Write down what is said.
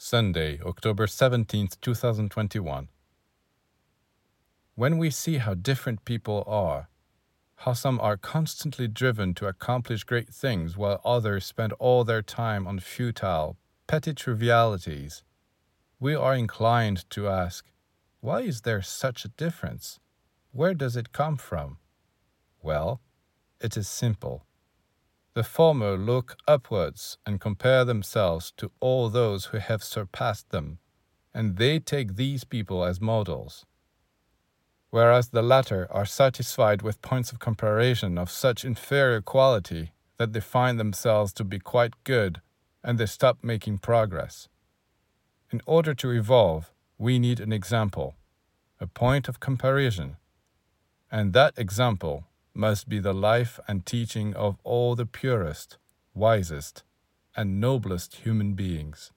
Sunday, October 17th, 2021. When we see how different people are, how some are constantly driven to accomplish great things while others spend all their time on futile, petty trivialities, we are inclined to ask, why is there such a difference? Where does it come from? Well, it is simple. The former look upwards and compare themselves to all those who have surpassed them, and they take these people as models. Whereas the latter are satisfied with points of comparison of such inferior quality that they find themselves to be quite good and they stop making progress. In order to evolve, we need an example, a point of comparison, and that example must be the life and teaching of all the purest, wisest, and noblest human beings.